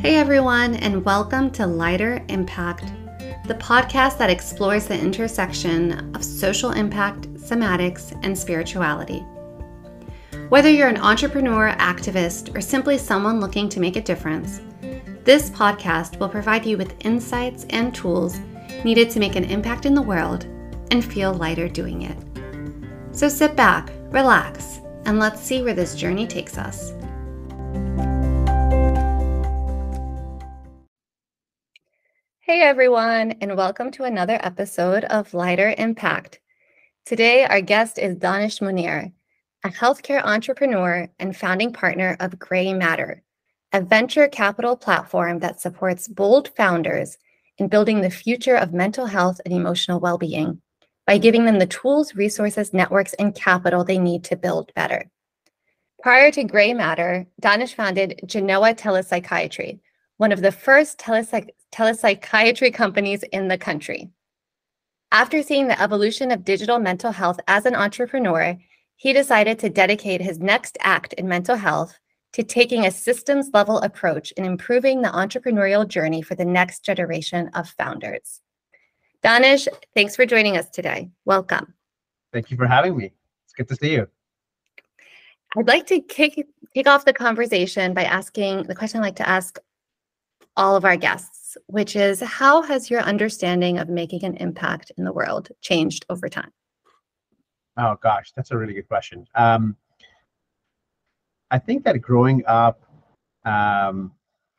Hey everyone, and welcome to Lighter Impact, the podcast that explores the intersection of social impact, somatics, and spirituality. Whether you're an entrepreneur, activist, or simply someone looking to make a difference, this podcast will provide you with insights and tools needed to make an impact in the world and feel lighter doing it. So sit back, relax, and let's see where this journey takes us. Hey everyone, and welcome to another episode of Lighter Impact. Today, our guest is Danish Munir, a healthcare entrepreneur and founding partner of Gray Matter, a venture capital platform that supports bold founders in building the future of mental health and emotional well being by giving them the tools, resources, networks, and capital they need to build better. Prior to Gray Matter, Danish founded Genoa Telepsychiatry, one of the first telepsych- telepsychiatry companies in the country. After seeing the evolution of digital mental health as an entrepreneur, he decided to dedicate his next act in mental health to taking a systems level approach in improving the entrepreneurial journey for the next generation of founders. Danish, thanks for joining us today. Welcome. Thank you for having me. It's good to see you. I'd like to kick, kick off the conversation by asking the question I like to ask all of our guests, which is how has your understanding of making an impact in the world changed over time? Oh gosh, that's a really good question. Um, I think that growing up um,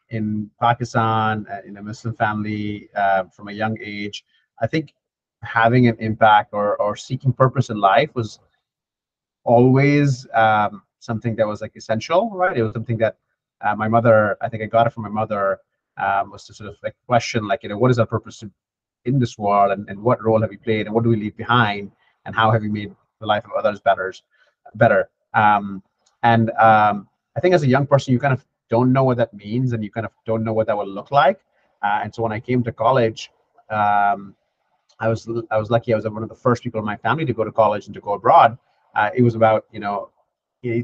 in Pakistan uh, in a Muslim family uh, from a young age, I think having an impact or or seeking purpose in life was always um, something that was like essential, right? It was something that uh, my mother, I think I got it from my mother, um, was to sort of like question, like, you know, what is our purpose in this world and, and what role have we played and what do we leave behind and how have we made the life of others better, better. Um, and um, I think as a young person, you kind of don't know what that means and you kind of don't know what that will look like. Uh, and so when I came to college, um, I was I was lucky. I was one of the first people in my family to go to college and to go abroad. Uh, it was about you know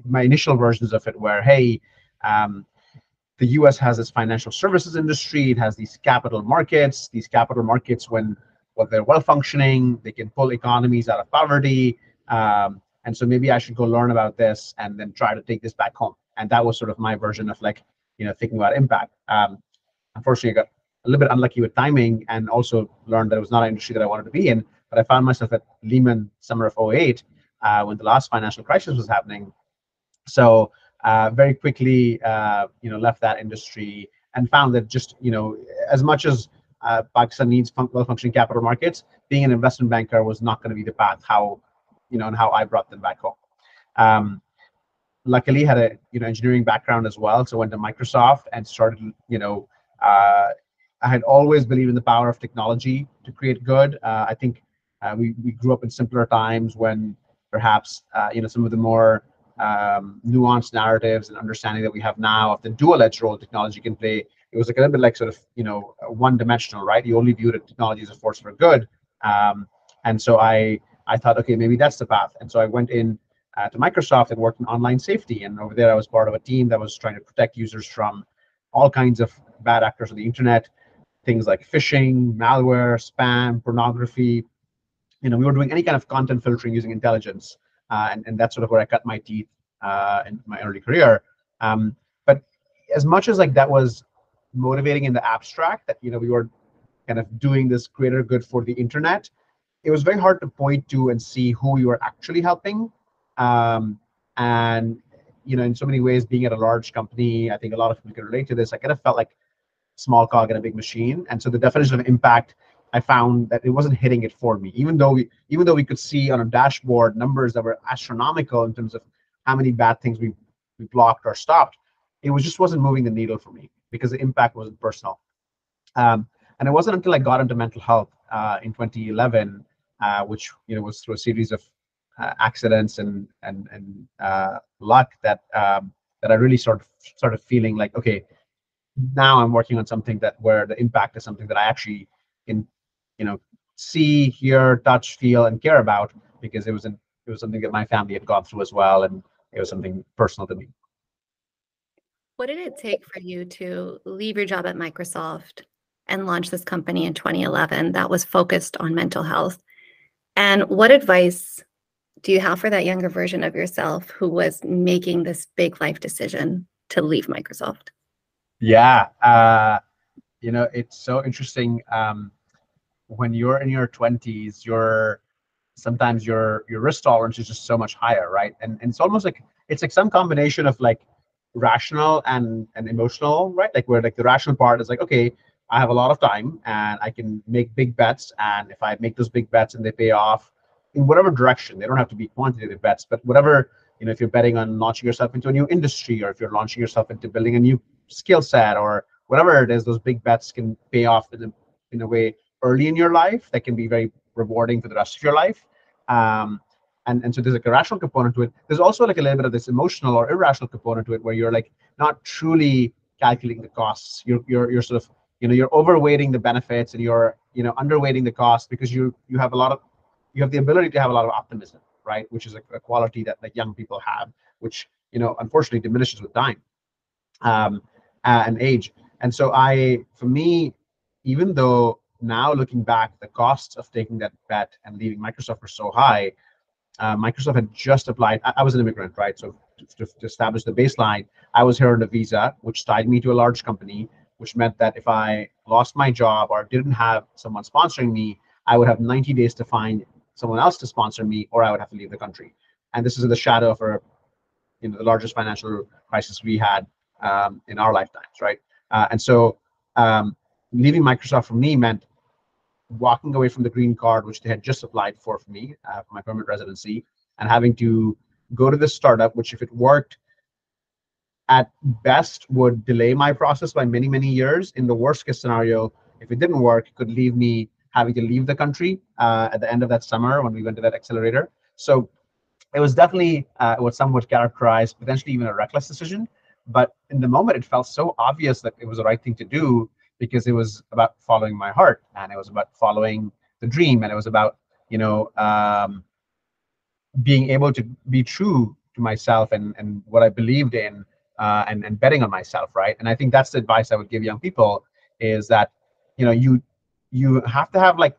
my initial versions of it were hey um, the us has this financial services industry. It has these capital markets these capital markets when when they're well functioning they can pull economies out of poverty um, and so maybe i should go learn about this and then try to take this back home. And that was sort of my version of like you know thinking about impact. Um, unfortunately i got a little bit unlucky with timing and also learned that it was not an industry that i wanted to be in. But i found myself at lehman summer of 08 uh, when the last financial crisis was happening. So uh, very quickly, uh, you know, left that industry and found that just, you know, as much as uh, Pakistan needs fun- well-functioning capital markets, being an investment banker was not going to be the path how, you know, and how I brought them back home. Um, luckily, had a you know engineering background as well, so went to Microsoft and started, you know, uh, I had always believed in the power of technology to create good. Uh, I think uh, we we grew up in simpler times when perhaps you know some of the more um, nuanced narratives and understanding that we have now of the dual-edged role technology can play. It was like a little bit like sort of you know one-dimensional, right? You only viewed technology as a force for good, um, and so I I thought, okay, maybe that's the path. And so I went in uh, to Microsoft and worked in online safety, and over there I was part of a team that was trying to protect users from all kinds of bad actors on the internet, things like phishing, malware, spam, pornography. You know, we were doing any kind of content filtering using intelligence and, and that's sort of where I cut my teeth uh, in my early career. Um, but as much as like that was motivating in the abstract, that you know we were kind of doing this greater good for the internet, it was very hard to point to and see who we were actually helping. Um, and you know, in so many ways, being at a large company, I think a lot of people can relate to this. I kind of felt like small cog in a big machine, and so the definition of impact I found that it wasn't hitting it for me. Even though we, even though we could see on a dashboard numbers that were astronomical in terms of how many bad things we we blocked or stopped, it was just wasn't moving the needle for me because the impact wasn't personal. Um, and it wasn't until I got into mental health uh, in 2011, uh, which you know was through a series of uh, accidents and and and uh, luck that um, that I really sort of started feeling like okay, now I'm working on something that where the impact is something that I actually can you know see hear touch feel and care about because it was an, it was something that my family had gone through as well and it was something personal to me What did it take for you to leave your job at Microsoft and launch this company in 2011 that was focused on mental health? And what advice do you have for that younger version of yourself who was making this big life decision to leave Microsoft? Yeah, uh, you know, it's so interesting. Um, when you're in your 20s, your sometimes your your risk tolerance is just so much higher, right? And and it's almost like it's like some combination of like rational and and emotional, right? Like where like the rational part is like, okay, I have a lot of time and I can make big bets, and if I make those big bets and they pay off in whatever direction, they don't have to be quantitative bets, but whatever you know, if you're betting on launching yourself into a new industry, or if you're launching yourself into building a new skill set, or whatever it is, those big bets can pay off in a, in a way early in your life that can be very rewarding for the rest of your life. Um, and, and so there's like a rational component to it. There's also like a little bit of this emotional or irrational component to it where you're like not truly calculating the costs. You're you're you're sort of you know you're overweighting the benefits and you're you know underweighting the cost because you you have a lot of you have the ability to have a lot of optimism, right? Which is a, a quality that like young people have, which you know unfortunately diminishes with time um, and age. And so I, for me, even though now looking back, the costs of taking that bet and leaving Microsoft were so high. Uh, Microsoft had just applied. I, I, was an immigrant, right? So to, to, establish the baseline, I was here on a visa, which tied me to a large company, which meant that if I lost my job or didn't have someone sponsoring me, I would have 90 days to find someone else to sponsor me, or I would have to leave the country. And this is in the shadow of a, you know, the largest financial crisis we had um, in our lifetimes, right? Uh, and so um, leaving Microsoft for me meant walking away from the green card, which they had just applied for for me uh, for my permanent residency, and having to go to this startup, which if it worked, at best would delay my process by many many years. In the worst case scenario, if it didn't work, it could leave me having to leave the country uh, at the end of that summer when we went to that accelerator. So it was definitely uh, what some would characterize potentially even a reckless decision. But in the moment, it felt so obvious that it was the right thing to do because it was about following my heart and it was about following the dream and it was about you know um, being able to be true to myself and and what I believed in uh, and and betting on myself right? And I think that's the advice I would give young people is that you know you you have to have like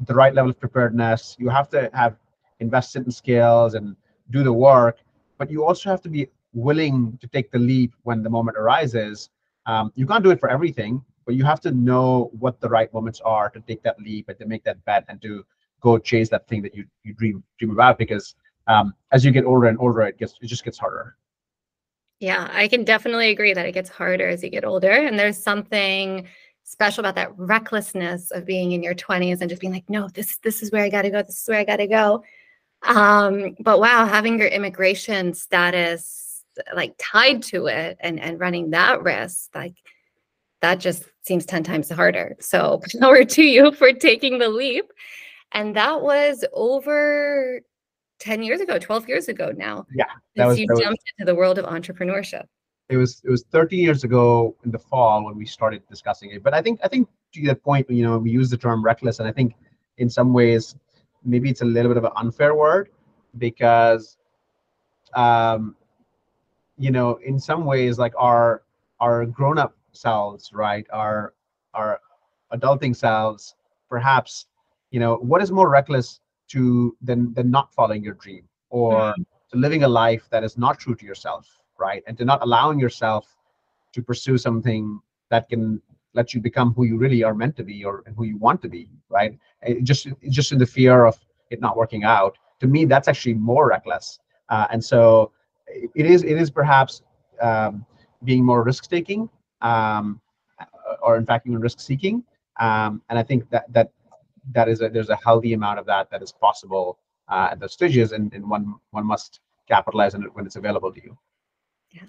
the right level of preparedness. You have to have invested in skills and do the work but you also have to be willing to take the leap when the moment arises. Um, you can't do it for everything but you have to know what the right moments are to take that leap and to make that bet and to go chase that thing that you you dream dream about because um, as you get older and older it gets it just gets harder. Yeah i can definitely agree that it gets harder as you get older. And there's something special about that recklessness of being in your 20s and just being like no this this is where i got to go this is where i got to go. Um but wow having your immigration status like tied to it and and running that risk like that just seems 10 times harder. So power to you for taking the leap. And that was over 10 years ago, 12 years ago now. Yeah. That was, you that jumped was, into the world of entrepreneurship. It was it was 13 years ago in the fall when we started discussing it. But I think I think to that point, you know, we use the term reckless, and I think in some ways maybe it's a little bit of an unfair word because um you know in some ways like our our grown-up selves, right, our our adulting selves, perhaps, you know, what is more reckless to than than not following your dream or mm-hmm. to living a life that is not true to yourself, right, and to not allowing yourself to pursue something that can let you become who you really are meant to be or who you want to be, right? It just just in the fear of it not working out. To me, that's actually more reckless, uh, and so it is it is perhaps um, being more risk taking um, or in fact even risk seeking. Um, and I think that that that is a, there's a healthy amount of that that is possible uh, at those stages, and, and one one must capitalize on it when it's available to you. Yeah.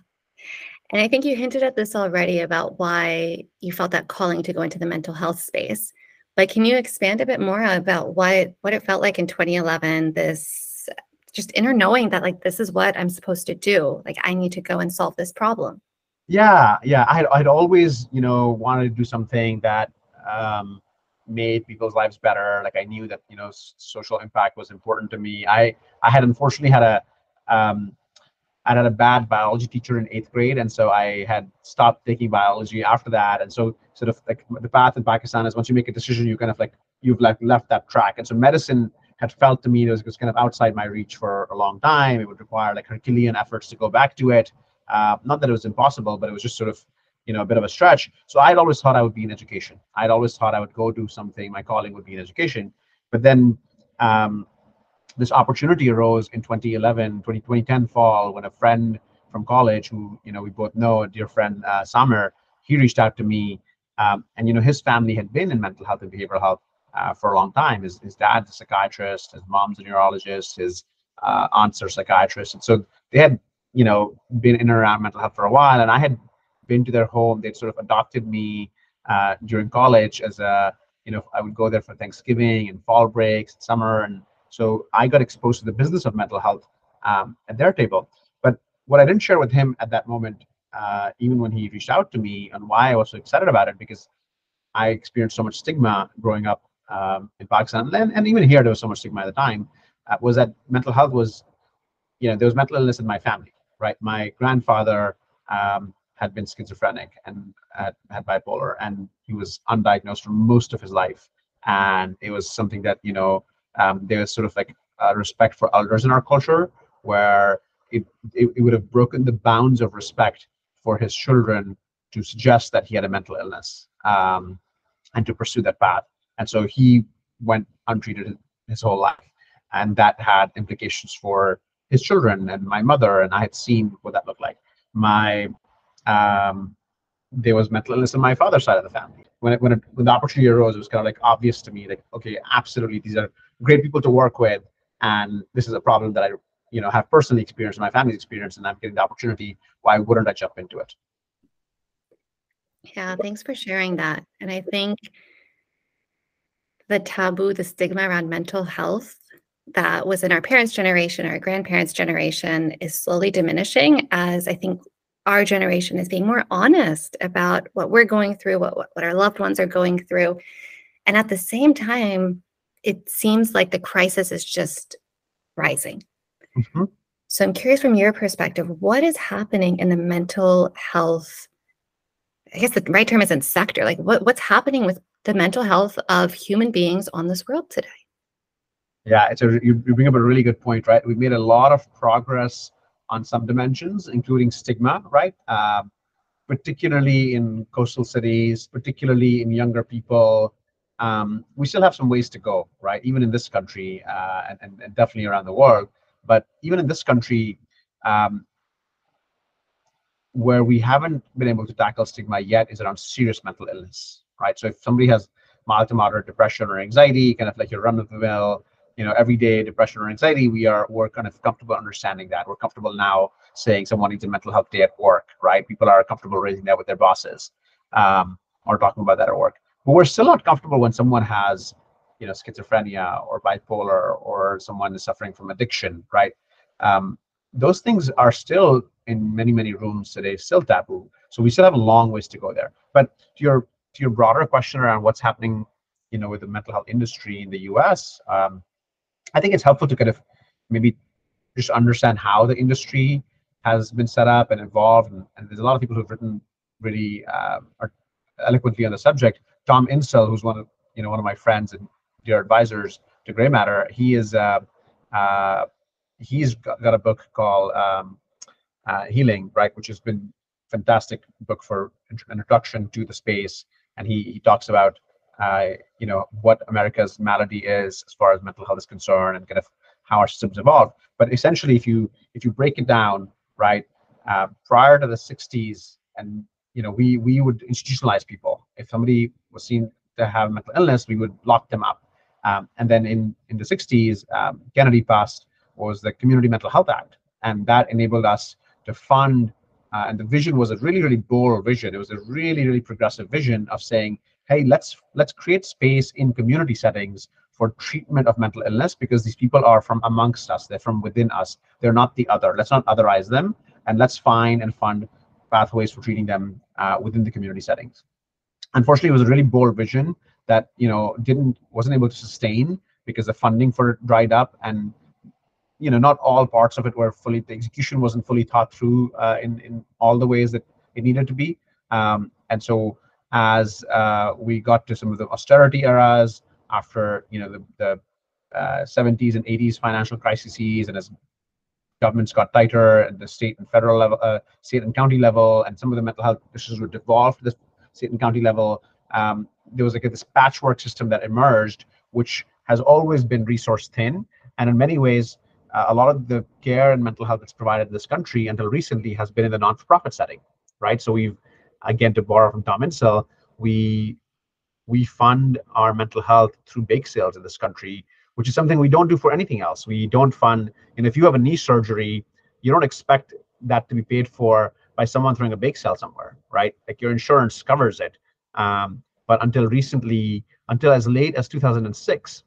And I think you hinted at this already about why you felt that calling to go into the mental health space. But can you expand a bit more about what what it felt like in 2011? This just inner knowing that like this is what I'm supposed to do. Like I need to go and solve this problem yeah yeah i had, I'd always you know wanted to do something that um, made people's lives better like i knew that you know social impact was important to me i i had unfortunately had a um, I had a bad biology teacher in eighth grade, and so I had stopped taking biology after that. And so, sort of like the path in Pakistan is once you make a decision, you kind of like you've like left that track. And so, medicine had felt to me it was, was kind of outside my reach for a long time. It would require like Herculean efforts to go back to it. Uh, not that it was impossible, but it was just sort of you know a bit of a stretch. So I'd always thought I would be in education. I'd always thought I would go do something. My calling would be in education. But then um, this opportunity arose in 2011, 20, 2010 fall when a friend from college who, you know, we both know, a dear friend, uh, Samer, he reached out to me. Um, and, you know, his family had been in mental health and behavioral health uh, for a long time. His, his dad's a psychiatrist, his mom's a neurologist, his uh, aunts are psychiatrists. And so they had, you know, been in and around mental health for a while. And I had been to their home. They'd sort of adopted me uh, during college as a, you know, I would go there for Thanksgiving and fall breaks, and summer, and so I got exposed to the business of mental health um, at their table. But what I didn't share with him at that moment, uh, even when he reached out to me, and why I was so excited about it, because I experienced so much stigma growing up um, in Pakistan, and, and even here there was so much stigma at the time, uh, was that mental health was, you know, there was mental illness in my family, right? My grandfather um, had been schizophrenic and had, had bipolar, and he was undiagnosed for most of his life. And it was something that you know um, there was sort of like a respect for elders in our culture, where it, it, it would have broken the bounds of respect for his children to suggest that he had a mental illness um, and to pursue that path. And so he went untreated his whole life, and that had implications for his children and my mother. And I had seen what that looked like. My um, there was mental illness on my father's side of the family. When it, when, it, when the opportunity arose, it was kind of like obvious to me, like okay, absolutely, these are great people to work with, and this is a problem that I you know have personally experienced, my family's experienced, and I'm getting the opportunity. Why wouldn't I jump into it? Yeah, thanks for sharing that. And I think the taboo, the stigma around mental health that was in our parents' generation, our grandparents' generation, is slowly diminishing as I think our generation is being more honest about what we're going through, what, what our loved ones are going through. And at the same time, it seems like the crisis is just rising. Mm-hmm. So I'm curious from your perspective, what is happening in the mental health? I guess the right term isn't sector. Like what, what's happening with the mental health of human beings on this world today? Yeah, it's a you, you bring up a really good point, right? We've made a lot of progress on some dimensions, including stigma, right? Uh, particularly in coastal cities, particularly in younger people. Um, we still have some ways to go, right? Even in this country uh, and, and, definitely around the world. But even in this country, um, where we haven't been able to tackle stigma yet is around serious mental illness, right? So if somebody has mild to moderate depression or anxiety, kind of like your run of the mill you know everyday depression or anxiety we are we're kind of comfortable understanding that. We're comfortable now saying someone needs a mental health day at work right? People are comfortable raising that with their bosses um, or talking about that at work. But we're still not comfortable when someone has you know schizophrenia or bipolar or someone is suffering from addiction right? Um, those things are still in many many rooms today still taboo. So we still have a long ways to go there. But to your to your broader question around what's happening you know with the mental health industry in the us um, I think it's helpful to kind of maybe just understand how the industry has been set up and evolved. And, and there's a lot of people who've written really uh, eloquently on the subject. Tom Insel, who's one of you know one of my friends and dear advisors to Gray Matter, he is uh, uh, he's got, got, a book called um, uh, Healing, right, which has been fantastic book for introduction to the space. And he he talks about you know what America's malady is as far as mental health is concerned, and kind of how our systems evolved. But essentially, if you if you break it down, right, uh, prior to the '60s, and you know, we we would institutionalize people. If somebody was seen to have mental illness, we would lock them up. Um, and then in in the '60s, um, Kennedy passed was the Community Mental Health Act, and that enabled us to fund. Uh, and the vision was a really really bold vision. It was a really really progressive vision of saying hey let's let's create space in community settings for treatment of mental illness because these people are from amongst us. They're from within us. They're not the other. Let's not otherize them. And let's find and fund pathways for treating them uh, within the community settings. Unfortunately it was a really bold vision that you know didn't wasn't able to sustain because the funding for it dried up and you know not all parts of it were fully the execution wasn't fully thought through uh, in in all the ways that it needed to be. Um, and so as uh, we got to some of the austerity eras after you know the, the uh, 70s and 80s financial crises and as governments got tighter at the state and federal level uh, state and county level and some of the mental health issues were devolved to the state and county level um, there was like this patchwork system that emerged which has always been resource thin and in many ways uh, a lot of the care and mental health that's provided in this country until recently has been in the non-for-profit setting, right? So we've, again, to borrow from Tom Insel, we we fund our mental health through bake sales in this country, which is something we don't do for anything else. We don't fund, and if you have a knee surgery, you don't expect that to be paid for by someone throwing a bake sale somewhere, right? Like your insurance covers it. Um, but until recently, until as late as 2006,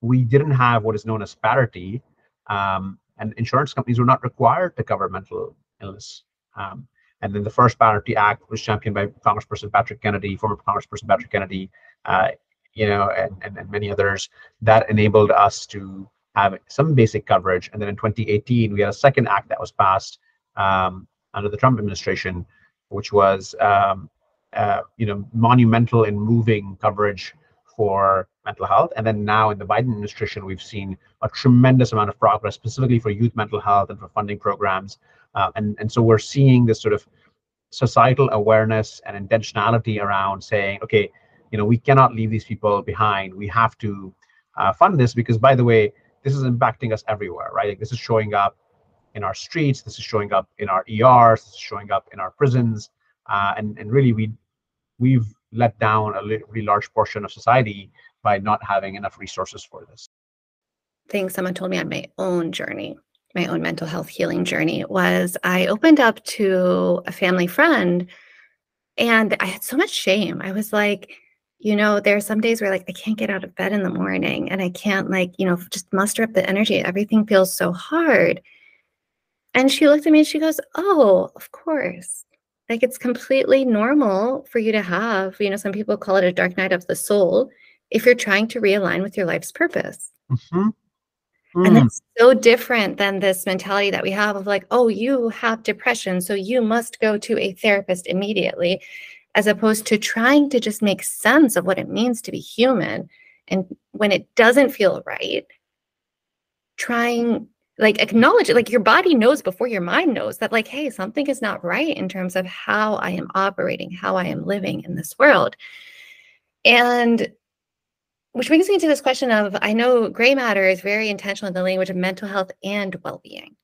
we didn't have what is known as parity, um, and insurance companies were not required to cover mental illness. Um, and then the first Parity Act was championed by Congressperson Patrick Kennedy, former Congressperson Patrick Kennedy, uh, you know, and, and, and many others that enabled us to have some basic coverage. And then in 2018, we had a second act that was passed um, under the Trump administration, which was, um, uh, you know, monumental in moving coverage for mental health. And then now in the Biden administration, we've seen a tremendous amount of progress, specifically for youth mental health and for funding programs. Uh, and, and so we're seeing this sort of societal awareness and intentionality around saying, okay, you know, we cannot leave these people behind. We have to uh, fund this because, by the way, this is impacting us everywhere, right? Like this is showing up in our streets, this is showing up in our ERs, this is showing up in our prisons, uh, and and really we we've let down a really large portion of society by not having enough resources for this. Thing someone told me on my own journey, my own mental health healing journey, was I opened up to a family friend and I had so much shame. I was like, you know, there are some days where like I can't get out of bed in the morning and I can't like, you know, just muster up the energy. Everything feels so hard. And she looked at me and she goes, Oh, of course. Like it's completely normal for you to have, you know, some people call it a dark night of the soul if you're trying to realign with your life's purpose. Mm-hmm. Mm. And that's so different than this mentality that we have of like, oh, you have depression, so you must go to a therapist immediately, as opposed to trying to just make sense of what it means to be human. And when it doesn't feel right, trying like acknowledge it like your body knows before your mind knows that like hey something is not right in terms of how i am operating how i am living in this world and which brings me to this question of i know gray matter is very intentional in the language of mental health and well-being.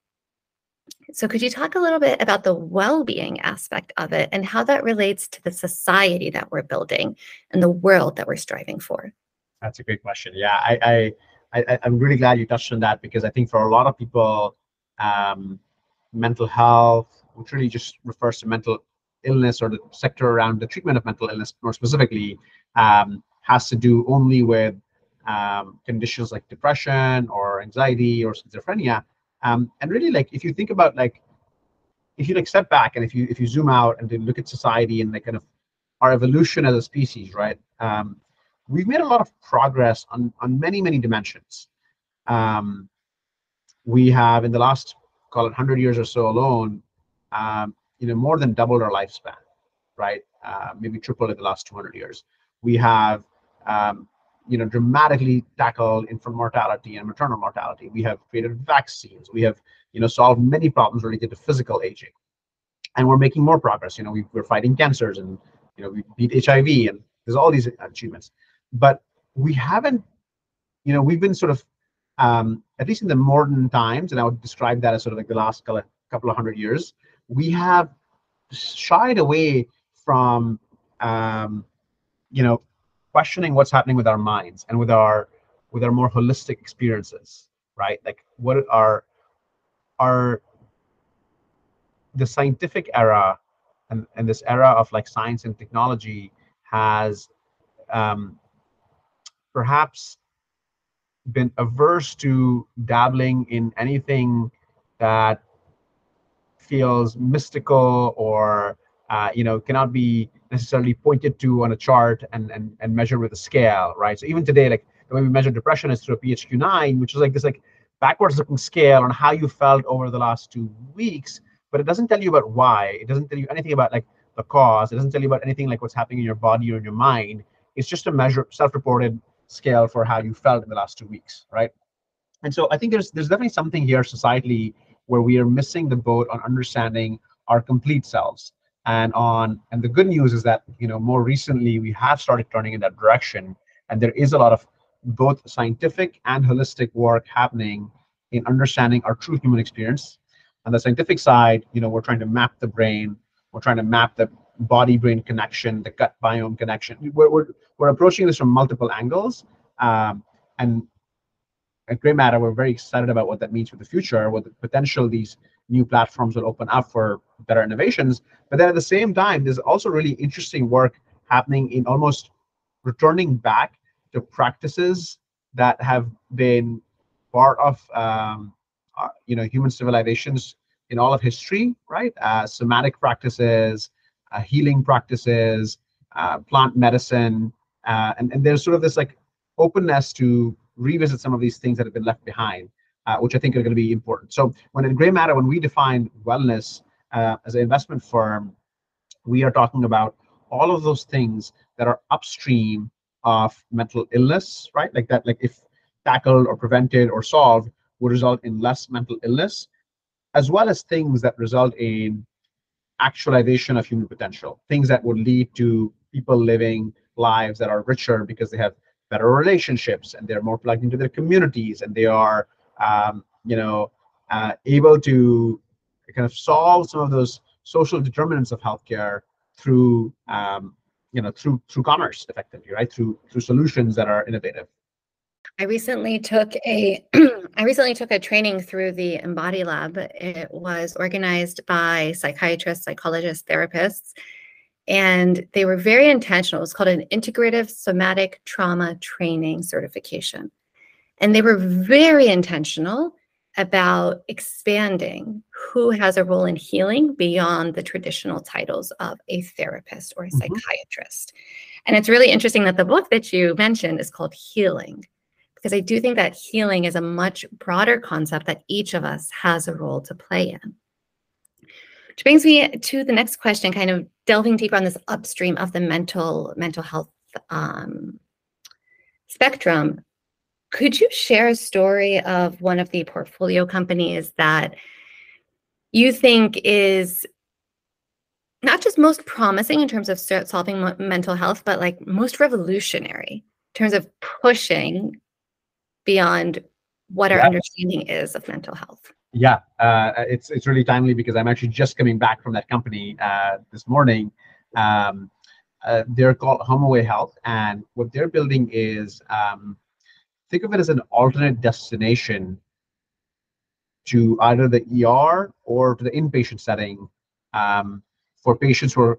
So could you talk a little bit about the well-being aspect of it and how that relates to the society that we're building and the world that we're striving for? That's a great question. Yeah i, I I, am really glad you touched on that because I think for a lot of people, um, mental health, which really just refers to mental illness or the sector around the treatment of mental illness more specifically, um, has to do only with um, conditions like depression or anxiety or schizophrenia. Um, and really, like if you think about like if you like step back and if you if you zoom out and look at society and like kind of our evolution as a species, right? Um, we've made a lot of progress on, on many, many dimensions. Um, we have, in the last, call it 100 years or so alone, um, you know, more than doubled our lifespan, right? Uh, maybe tripled in the last 200 years. We have, um, you know, dramatically tackle infant mortality and maternal mortality. We have created vaccines. We have, you know, solved many problems related to physical aging, and we're making more progress. You know, we, we're fighting cancers, and you know, we beat HIV, and there's all these achievements but we haven't, you know, we've been sort of, um, at least in the modern times, and I would describe that as sort of like the last couple of hundred years, we have shied away from, um, you know, questioning what's happening with our minds and with our with our more holistic experiences, right? Like what are are the scientific era and, and this era of like science and technology has um, perhaps been averse to dabbling in anything that feels mystical or uh, you know cannot be necessarily pointed to on a chart and and and measured with a scale right so even today like the way we measure depression is through a PHQ-9 which is like this like backwards looking scale on how you felt over the last two weeks, but it doesn't tell you about why. It doesn't tell you anything about like the cause. It doesn't tell you about anything like what's happening in your body or in your mind. It's just a measure, self-reported scale for how you felt in the last two weeks, right? And so I think there's there's definitely something here societally where we are missing the boat on understanding our complete selves. And on and the good news is that you know more recently we have started turning in that direction, and there is a lot of both scientific and holistic work happening in understanding our true human experience. On the scientific side, you know, we're trying to map the brain, we're trying to map the body-brain connection, the gut biome connection. We're, we're, we're approaching this from multiple angles. Um, and at Gray Matter, we're very excited about what that means for the future, what the potential these new platforms will open up for better innovations. But then at the same time, there's also really interesting work happening in almost returning back to practices that have been part of um, uh, you know human civilizations in all of history, right? Uh, somatic practices, uh, healing practices, uh, plant medicine, uh, and and there's sort of this like openness to revisit some of these things that have been left behind, uh, which I think are going to be important. So when in Gray Matter, when we define wellness as an investment firm, we are talking about all of those things that are upstream of mental illness, right? Like that, like if tackled or prevented or solved would result in less mental illness, as well as things that result in actualization of human potential, things that would lead to people living lives that are richer because they have better relationships and they're more plugged into their communities and they are, um, you know, uh, able to kind of solve some of those social determinants of healthcare through um, you know through through commerce effectively right? Through through solutions that are innovative. I recently took a i recently took a training through the embody lab. It was organized by psychiatrists psychologists therapists and they were very intentional. It was called an integrative somatic trauma training certification and they were very intentional about expanding who has a role in healing beyond the traditional titles of a therapist or a mm-hmm. psychiatrist. And it's really interesting that the book that you mentioned is called Healing, because I do think that healing is a much broader concept that each of us has a role to play in. Which brings me to the next question, kind of delving deeper on this upstream of the mental mental health um, spectrum. Could you share a story of one of the portfolio companies that you think is not just most promising in terms of solving mental health, but like most revolutionary in terms of pushing beyond what our yeah. understanding is of mental health? Yeah, uh, it's it's really timely because I'm actually just coming back from that company uh, this morning. Um, uh, they're called Home Away Health, and what they're building is um, think of it as an alternate destination to either the ER or to the inpatient setting um, for patients who are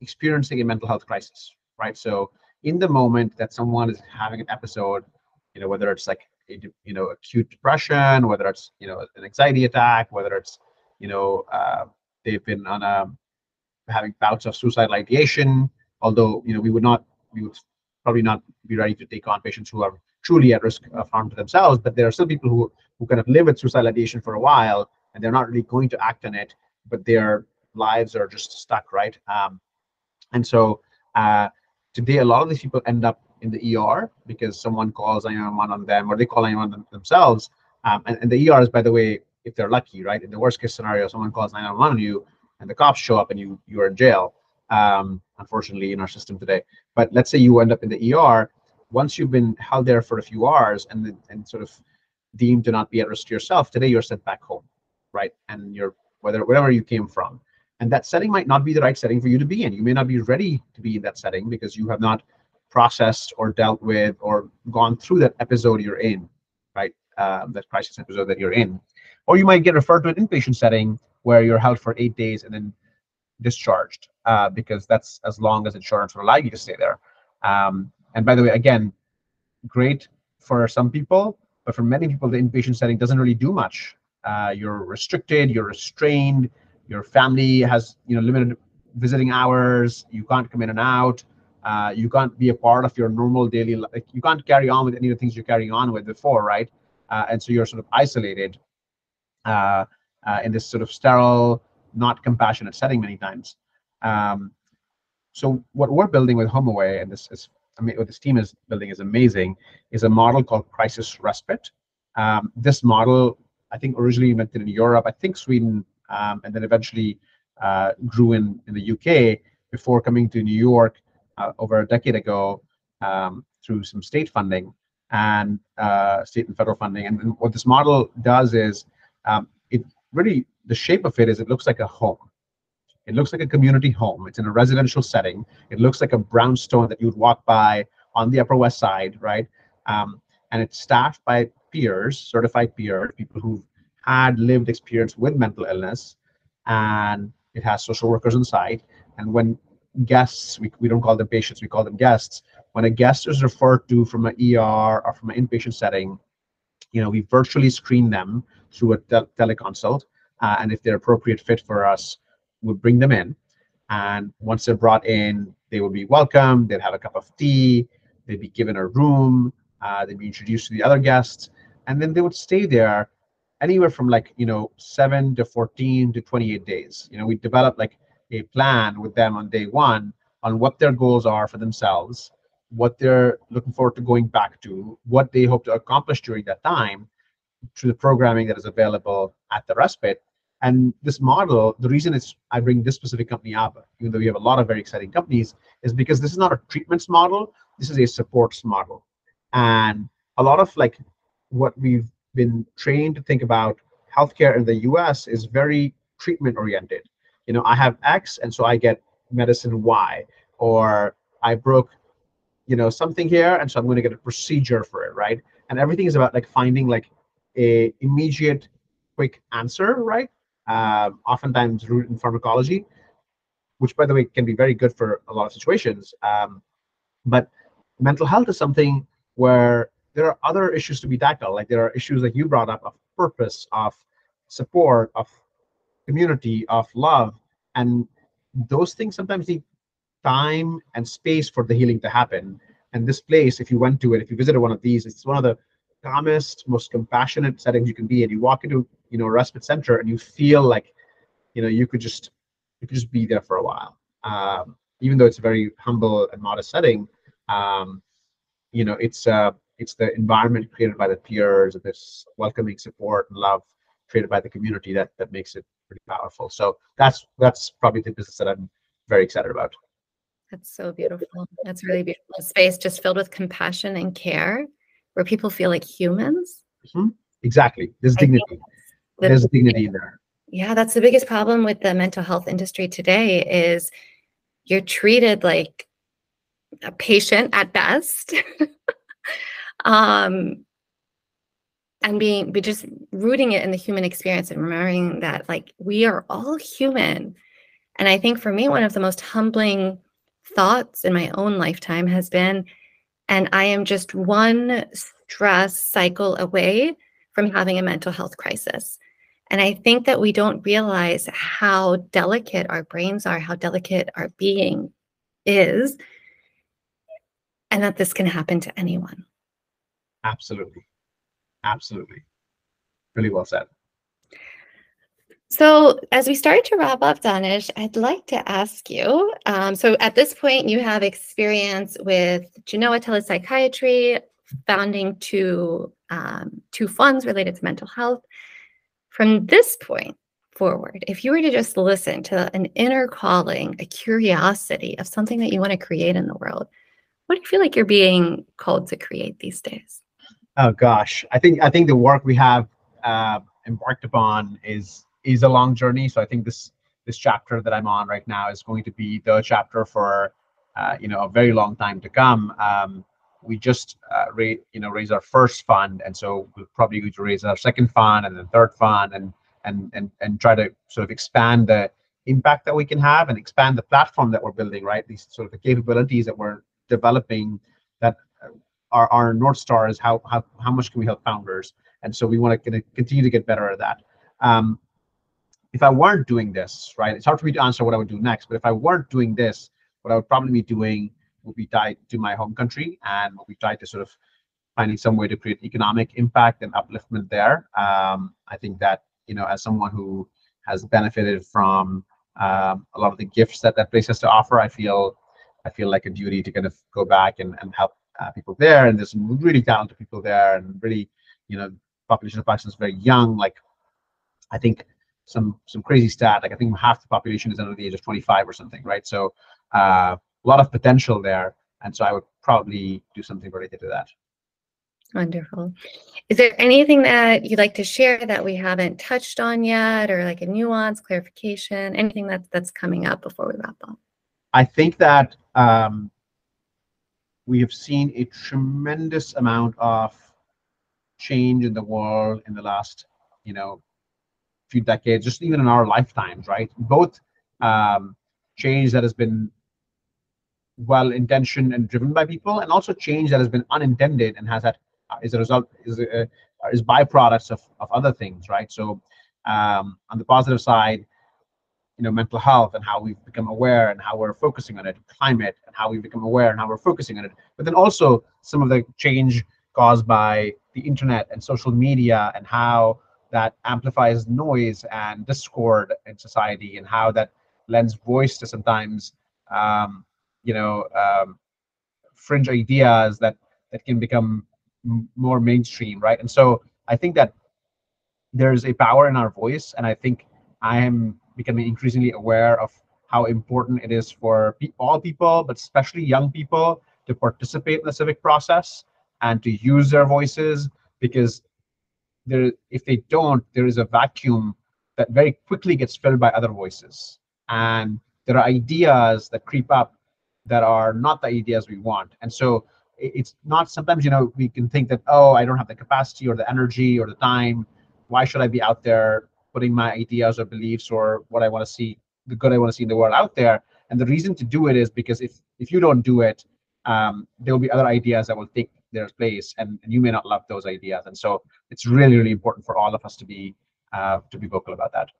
experiencing a mental health crisis, right? So in the moment that someone is having an episode, you know, whether it's like a, you know acute depression, whether it's you know an anxiety attack, whether it's you know uh, they've been on a having bouts of suicidal ideation, although you know we would not we would probably not be ready to take on patients who are truly at risk of harm to themselves, but there are still people who who kind of live with suicidal ideation for a while and they're not really going to act on it, but their lives are just stuck, right? Um, and so uh, today, a lot of these people end up in the ER because someone calls 911 on them or they call 911 themselves. Um, and, and the ER is, by the way, if they're lucky, right? In the worst case scenario, someone calls 911 on you and the cops show up and you you are in jail. Um, unfortunately, in our system today. But let's say you end up in the ER, once you've been held there for a few hours and and sort of deemed to not be at risk to yourself, today you're sent back home, right? And you're whether wherever you came from, and that setting might not be the right setting for you to be in. You may not be ready to be in that setting because you have not processed or dealt with or gone through that episode you're in, right? Uh, that crisis episode that you're in, or you might get referred to an inpatient setting where you're held for eight days and then discharged uh, because that's as long as insurance will allow you to stay there. Um, and by the way, again, great for some people, but for many people, the inpatient setting doesn't really do much. Uh, you're restricted, you're restrained, your family has you know limited visiting hours, you can't come in and out, uh, you can't be a part of your normal daily life. You can't carry on with any of the things you're carrying on with before, right? uh, and so you're sort of isolated uh, uh, in this sort of sterile, not compassionate setting many times. Um, so what we're building with Home Away, and this is, I mean, what this team is building is amazing, is a model called Crisis Respite. Um, this model, I think, originally invented in Europe, I think Sweden, um, and then eventually uh, grew in in the UK before coming to New York uh, over a decade ago um, through some state funding and uh, state and federal funding. And, what this model does is um, it really the shape of it is it looks like a home. It looks like a community home. It's in a residential setting. It looks like a brownstone that you would walk by on the Upper West Side, right? Um, and it's staffed by peers, certified peers, people who've had lived experience with mental illness, and it has social workers inside. And when guests, we, we don't call them patients, we call them guests. When a guest is referred to from an ER or from an inpatient setting, you know, we virtually screen them through a tel- teleconsult. Uh, and if they're appropriate fit for us, we'll bring them in. And once they're brought in, they would be welcomed. They'd have a cup of tea. They'd be given a room. Uh, they'd be introduced to the other guests. And then they would stay there anywhere from like, you know, seven to 14 to 28 days. You know, we develop like a plan with them on day one on what their goals are for themselves, what they're looking forward to going back to, what they hope to accomplish during that time through the programming that is available at the respite. And this model, the reason it's I bring this specific company up, even though we have a lot of very exciting companies, is because this is not a treatments model. This is a supports model. And a lot of like what we've been trained to think about healthcare in the US is very treatment oriented. You know, I have X and so I get medicine Y, or I broke, you know, something here and so I'm going to get a procedure for it, right? And everything is about like finding like a immediate quick answer, right? Uh, oftentimes rooted in pharmacology, which by the way can be very good for a lot of situations. Um, but mental health is something where there are other issues to be tackled. Like there are issues like you brought up of purpose, of support, of community, of love, and those things sometimes need time and space for the healing to happen. And this place, if you went to it, if you visited one of these, it's one of the calmest, most compassionate settings you can be. And you walk into, you know, a respite center and you feel like, you know, you could just you could just be there for a while. Um, even though it's a very humble and modest setting, um, you know, it's uh, it's the environment created by the peers and this welcoming support and love created by the community that that makes it pretty powerful. So that's that's probably the business that I'm very excited about. That's so beautiful. That's really beautiful. A space just filled with compassion and care, where people feel like humans. Mm-hmm. Exactly. There's dignity. There's dignity there. Yeah, that's the biggest problem with the mental health industry today is you're treated like a patient at best. um, and being be just rooting it in the human experience and remembering that like we are all human. And I think for me, one of the most humbling thoughts in my own lifetime has been, and I am just one stress cycle away from having a mental health crisis. And I think that we don't realize how delicate our brains are, how delicate our being is, and that this can happen to anyone. Absolutely. Absolutely. Really well said. So, as we start to wrap up, Danish, I'd like to ask you. Um, so, at this point, you have experience with Genoa Telepsychiatry, founding two um, two funds related to mental health. From this point forward, if you were to just listen to an inner calling, a curiosity of something that you want to create in the world, what do you feel like you're being called to create these days? Oh gosh, I think I think the work we have uh, embarked upon is is a long journey. So I think this this chapter that I'm on right now is going to be the chapter for uh, you know a very long time to come. Um, we just uh, ra- you know raise our first fund, and so we're probably going to raise our second fund and then third fund, and and and and try to sort of expand the impact that we can have and expand the platform that we're building. Right, these sort of the capabilities that we're developing that our, our north star is how, how how much can we help founders and so we want to continue to get better at that um, if i weren't doing this right it's hard for me to answer what i would do next but if i weren't doing this what i would probably be doing would be tied to my home country and would be tied to sort of finding some way to create economic impact and upliftment there. Um, I think that you know, as someone who has benefited from um, a lot of the gifts that that place has to offer, I feel I feel like a duty to kind of go back and, and help uh, people there. And there's some really talented people there, and really, you know, population of Pakistan is very young. Like, I think some some crazy stat. Like, I think half the population is under the age of 25 or something, right? So, uh, a lot of potential there. And so, I would probably do something related to that. Wonderful. Is there anything that you'd like to share that we haven't touched on yet, or like a nuance, clarification, anything that's that's coming up before we wrap up? I think that um, we have seen a tremendous amount of change in the world in the last, you know, few decades, just even in our lifetimes, right? Both um, change that has been well intentioned and driven by people, and also change that has been unintended and has had uh, is a result is a, is byproducts of of other things, right? So um, on the positive side, you know mental health and how we've become aware and how we're focusing on it climate and how we've become aware and how we're focusing on it but then also some of the change caused by the internet and social media and how that amplifies noise and discord in society and how that lends voice to sometimes um, you know um, fringe ideas that that can become more mainstream right and so i think that there's a power in our voice and i think i am becoming increasingly aware of how important it is for pe- all people, but especially young people, to participate in the civic process and to use their voices because there, if they don't, there is a vacuum that very quickly gets filled by other voices. And there are ideas that creep up that are not the ideas we want. And so it's not sometimes, you know, we can think that, oh, I don't have the capacity or the energy or the time. Why should I be out there putting my ideas or beliefs or what I want to see, the good I want to see in the world out there. And the reason to do it is because if if you don't do it, um, there will be other ideas that will take their place, and, and you may not love those ideas. And so it's really really important for all of us to be uh, to be vocal about that.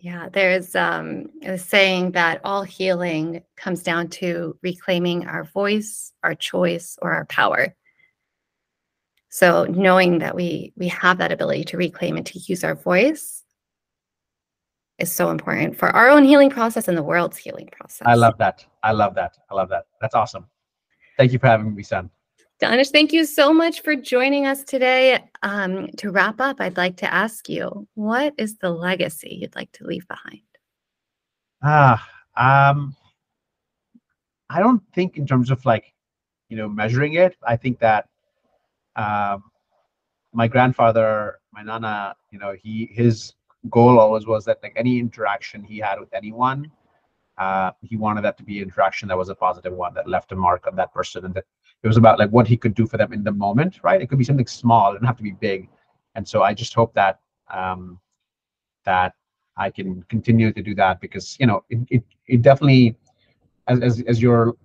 Yeah, there's um, a saying that all healing comes down to reclaiming our voice, our choice, or our power. So knowing that we we have that ability to reclaim and to use our voice is so important for our own healing process and the world's healing process. I love that. I love that. I love that. That's awesome. Thank you for having me, Son. Danish, thank you so much for joining us today. Um, to wrap up, I'd like to ask you, what is the legacy you'd like to leave behind? Ah, um, I don't think in terms of like, you know, measuring it. I think that um, my grandfather, my nana, you know, he his goal always was that like any interaction he had with anyone, uh, he wanted that to be interaction that was a positive one that left a mark on that person, and that it was about like what he could do for them in the moment, right? It could be something small, it didn't have to be big, and so I just hope that um, that I can continue to do that because you know it it, it definitely as as as your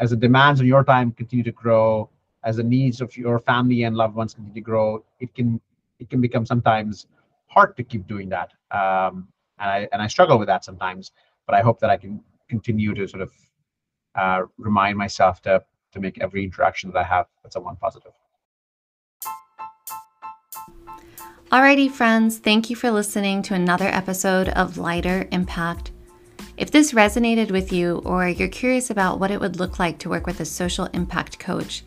as the demands on your time continue to grow as the needs of your family and loved ones continue to grow, it can it can become sometimes hard to keep doing that. Um, and I and I struggle with that sometimes. But I hope that I can continue to sort of uh, remind myself to to make every interaction that I have with someone positive. Alrighty, friends, thank you for listening to another episode of Lighter Impact. If this resonated with you, or you're curious about what it would look like to work with a social impact coach,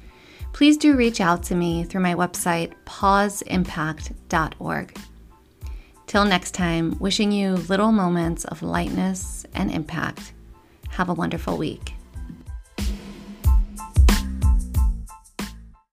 please do reach out to me through my website, pauseimpact.org. Till next time, wishing you little moments of lightness and impact. Have a wonderful week.